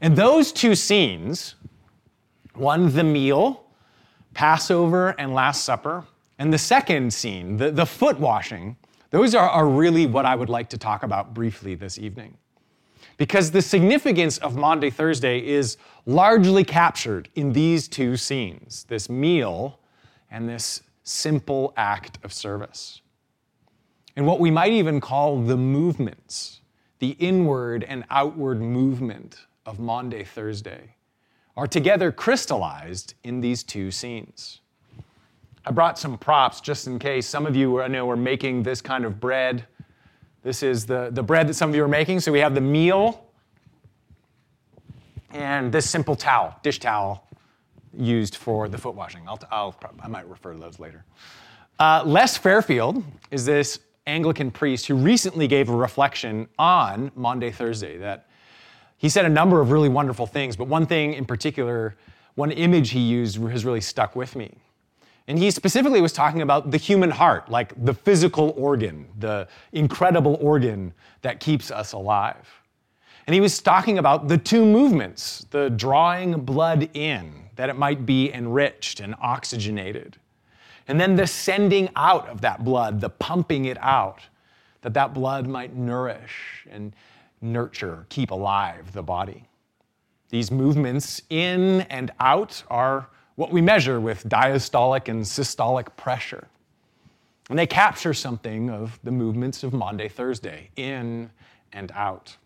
And those two scenes, one, the meal, Passover and Last Supper, and the second scene, the, the foot washing, those are, are really what I would like to talk about briefly this evening. Because the significance of Maundy Thursday is largely captured in these two scenes this meal and this simple act of service. And what we might even call the movements, the inward and outward movement of Maundy Thursday, are together crystallized in these two scenes. I brought some props just in case some of you I know are making this kind of bread. This is the, the bread that some of you are making. So we have the meal and this simple towel, dish towel, used for the foot washing. I'll, I'll I might refer to those later. Uh, Les Fairfield is this Anglican priest who recently gave a reflection on Maundy Thursday that he said a number of really wonderful things, but one thing in particular, one image he used has really stuck with me. And he specifically was talking about the human heart, like the physical organ, the incredible organ that keeps us alive. And he was talking about the two movements the drawing blood in, that it might be enriched and oxygenated, and then the sending out of that blood, the pumping it out, that that blood might nourish and nurture, keep alive the body. These movements in and out are what we measure with diastolic and systolic pressure. And they capture something of the movements of Maundy Thursday, in and out.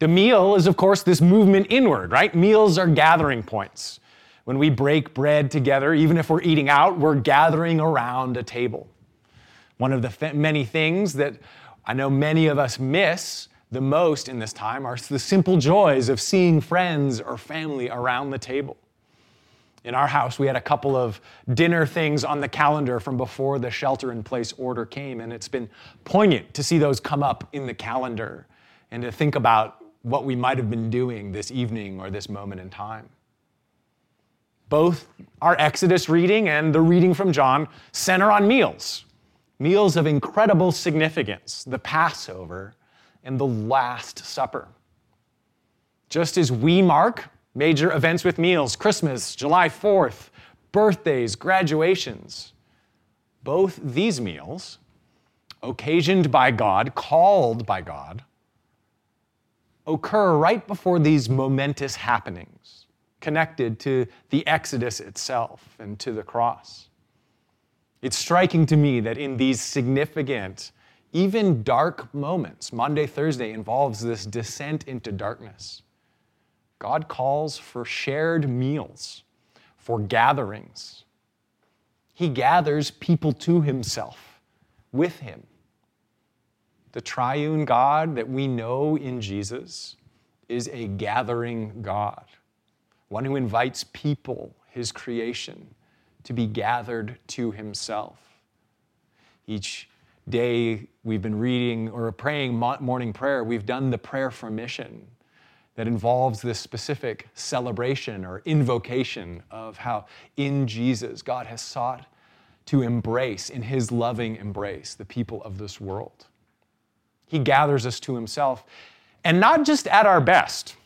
The meal is, of course, this movement inward, right? Meals are gathering points. When we break bread together, even if we're eating out, we're gathering around a table. One of the th- many things that I know many of us miss the most in this time are the simple joys of seeing friends or family around the table. In our house, we had a couple of dinner things on the calendar from before the shelter in place order came, and it's been poignant to see those come up in the calendar and to think about what we might have been doing this evening or this moment in time. Both our Exodus reading and the reading from John center on meals, meals of incredible significance, the Passover and the Last Supper. Just as we mark major events with meals, Christmas, July 4th, birthdays, graduations. Both these meals, occasioned by God, called by God, occur right before these momentous happenings connected to the Exodus itself and to the cross. It's striking to me that in these significant, even dark moments, Maundy Thursday involves this descent into darkness. God calls for shared meals, for gatherings. He gathers people to himself, with him. The triune God that we know in Jesus is a gathering God, one who invites people, his creation, to be gathered to himself. Each day we've been reading or praying morning prayer, we've done the prayer for mission that involves this specific celebration or invocation of how in Jesus God has sought to embrace, in his loving embrace, the people of this world. He gathers us to himself, and not just at our best.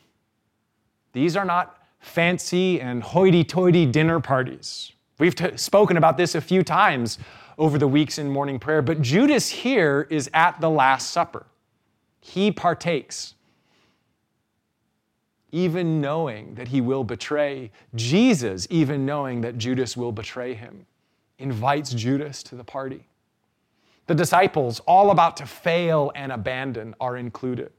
These are not fancy and hoity toity dinner parties. We've t- spoken about this a few times over the weeks in morning prayer, but Judas here is at the Last Supper. He partakes even knowing that he will betray Jesus, even knowing that Judas will betray him, invites Judas to the party. The disciples, all about to fail and abandon, are included.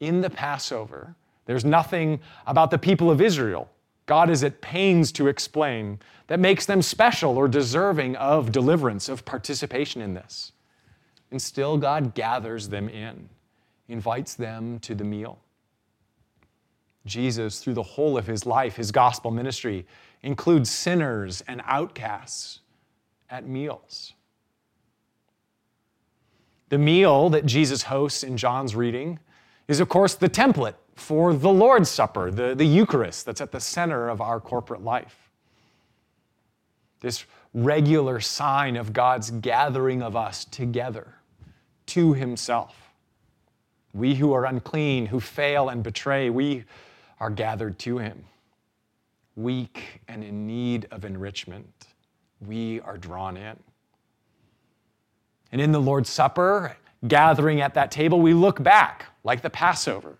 In the Passover, there's nothing about the people of Israel, God is at pains to explain, that makes them special or deserving of deliverance, of participation in this. And still, God gathers them in, invites them to the meal. Jesus, through the whole of his life, his gospel ministry, includes sinners and outcasts at meals. The meal that Jesus hosts in John's reading is, of course, the template for the Lord's Supper, the, the Eucharist that's at the center of our corporate life. This regular sign of God's gathering of us together to Himself. We who are unclean, who fail and betray, we are gathered to him. Weak and in need of enrichment, we are drawn in. And in the Lord's Supper, gathering at that table, we look back like the Passover,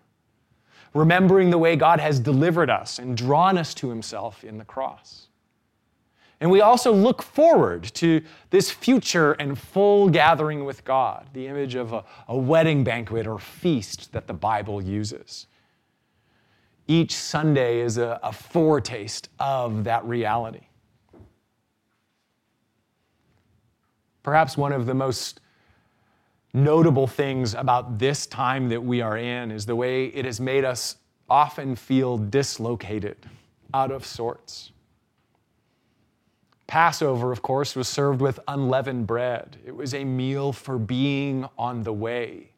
remembering the way God has delivered us and drawn us to himself in the cross. And we also look forward to this future and full gathering with God, the image of a, a, wedding banquet or feast that the Bible uses. Each Sunday is a, a foretaste of that reality. Perhaps one of the most notable things about this time that we are in is the way it has made us often feel dislocated, out of sorts. Passover, of course, was served with unleavened bread. It was a meal for being on the way,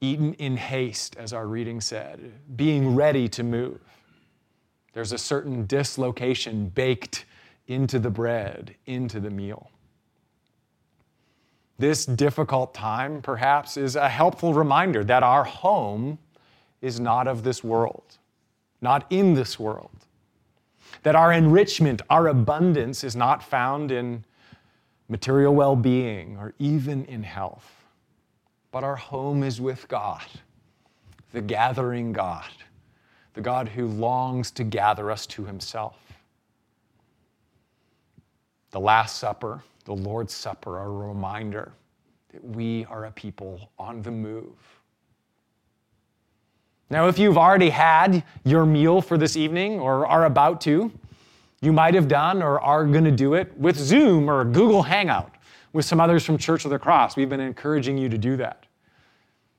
eaten in haste, as our reading said, being ready to move. There's a certain dislocation baked into the bread, into the meal. This difficult time, perhaps, is a helpful reminder that our home is not of this world, not in this world that our enrichment, our abundance is not found in material well being or even in health, but our home is with God, the gathering God, the God who longs to gather us to himself. The Last Supper, the Lord's Supper, a reminder that we are a people on the move now, if you've already had your meal for this evening or are about to, you might have done or are going to do it with Zoom or Google Hangout with some others from Church of the Cross. We've been encouraging you to do that.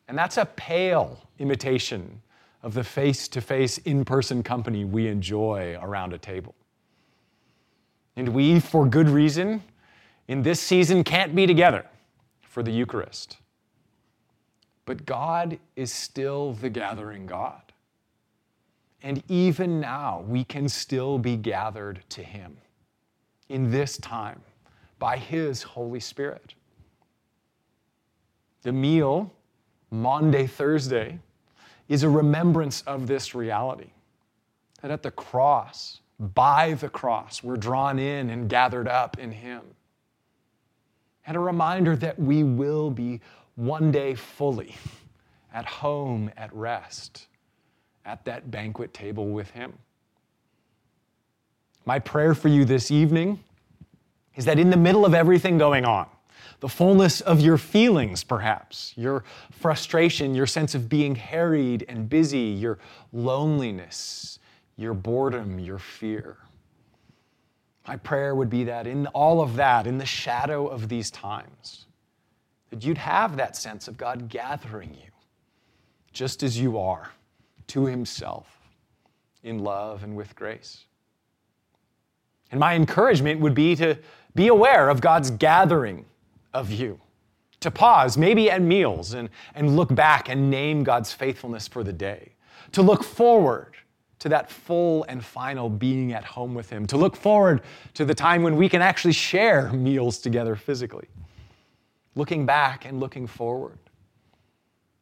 And that's a pale imitation of the face to face, in person company we enjoy around a table. And we, for good reason, in this season can't be together for the Eucharist. But God is still the gathering God. And even now, we can still be gathered to Him in this time by His Holy Spirit. The meal, Maundy Thursday, is a remembrance of this reality that at the cross, by the cross, we're drawn in and gathered up in Him. And a reminder that we will be one day fully at home, at rest, at that banquet table with Him. My prayer for you this evening is that in the middle of everything going on, the fullness of your feelings, perhaps, your frustration, your sense of being harried and busy, your loneliness, your boredom, your fear. My prayer would be that in all of that, in the shadow of these times, that you'd have that sense of God gathering you just as you are to Himself in love and with grace. And my encouragement would be to be aware of God's gathering of you, to pause, maybe at meals, and, and look back and name God's faithfulness for the day, to look forward to that full and final being at home with Him, to look forward to the time when we can actually share meals together physically looking back and looking forward,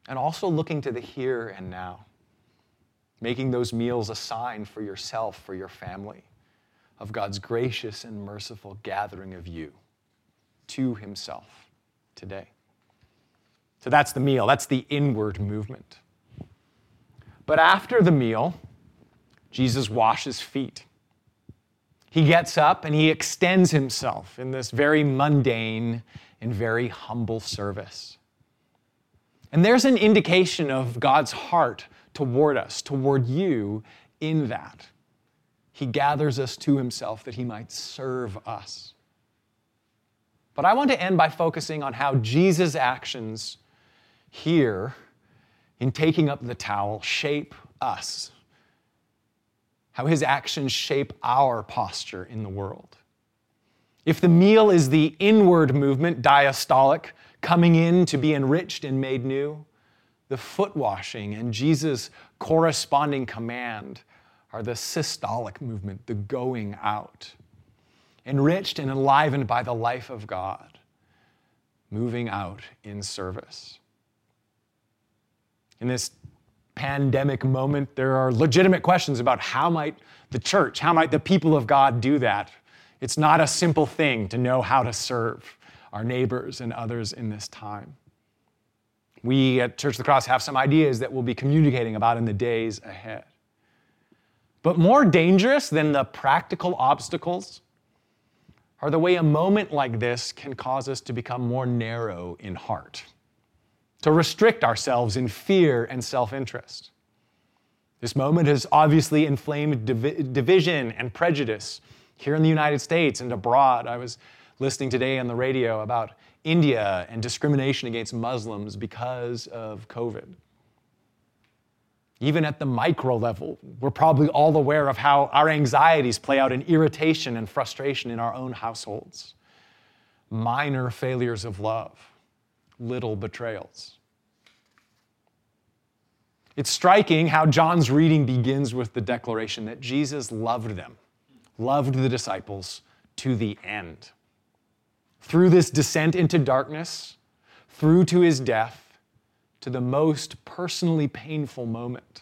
and also looking to the here and now, making those meals a sign for yourself, for your family, of God's gracious and merciful gathering of you to Himself today. So that's the meal, that's the inward movement. But after the meal, Jesus washes feet. He gets up and he extends himself in this very mundane and very humble service. And there's an indication of God's heart toward us, toward you, in that. He gathers us to himself that he might serve us. But I want to end by focusing on how Jesus' actions here in taking up the towel shape us, how his actions shape our posture in the world. If the meal is the inward movement, diastolic, coming in to be enriched and made new, the foot washing and Jesus' corresponding command are the systolic movement, the going out, enriched and enlivened by the life of God, moving out in service. In this pandemic moment, there are legitimate questions about how might the church, how might the people of God do that? It's not a simple thing to know how to serve our neighbors and others in this time. We at Church of the Cross have some ideas that we'll be communicating about in the days ahead. But more dangerous than the practical obstacles are the way a moment like this can cause us to become more narrow in heart, to restrict ourselves in fear and self interest. This moment has obviously inflamed divi- division and prejudice here in the United States and abroad. I was listening today on the radio about India and discrimination against Muslims because of COVID. Even at the micro level, we're probably all aware of how our anxieties play out in irritation and frustration in our own households. Minor failures of love, little betrayals. It's striking how John's reading begins with the declaration that Jesus loved them, loved the disciples to the end. Through this descent into darkness, through to his death, to the most personally painful moment,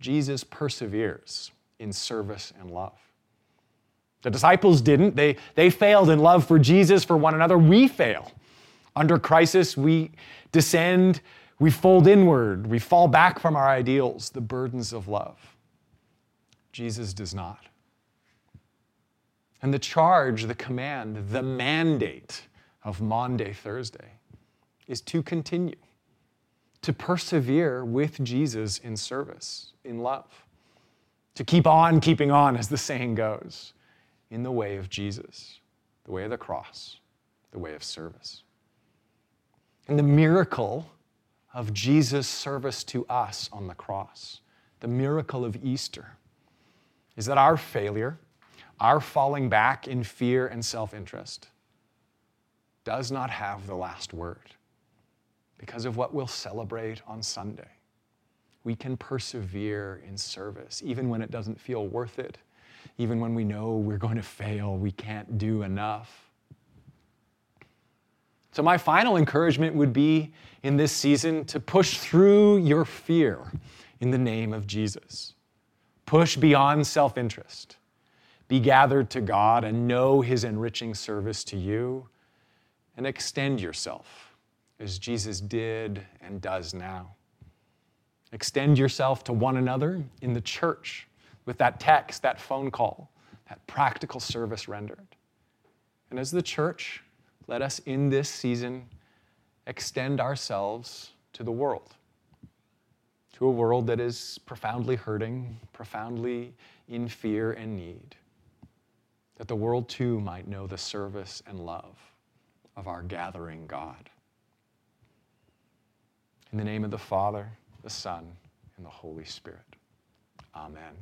Jesus perseveres in service and love. The disciples didn't. They, they failed in love for Jesus, for one another. We fail. Under crisis, we descend, we fold inward, we fall back from our ideals, the burdens of love. Jesus does not. And the charge, the command, the mandate of Maundy Thursday is to continue, to persevere with Jesus in service, in love, to keep on keeping on, as the saying goes, in the way of Jesus, the way of the cross, the way of service. And the miracle of Jesus' service to us on the cross, the miracle of Easter, is that our failure, our falling back in fear and self interest, does not have the last word because of what we'll celebrate on Sunday. We can persevere in service, even when it doesn't feel worth it, even when we know we're going to fail, we can't do enough. So, my final encouragement would be in this season to push through your fear in the name of Jesus. Push beyond self interest. Be gathered to God and know His enriching service to you, and extend yourself as Jesus did and does now. Extend yourself to one another in the church with that text, that phone call, that practical service rendered. And as the church, let us in this season extend ourselves to the world, to a world that is profoundly hurting, profoundly in fear and need, that the world too might know the service and love of our gathering God. In the name of the Father, the Son, and the Holy Spirit. Amen.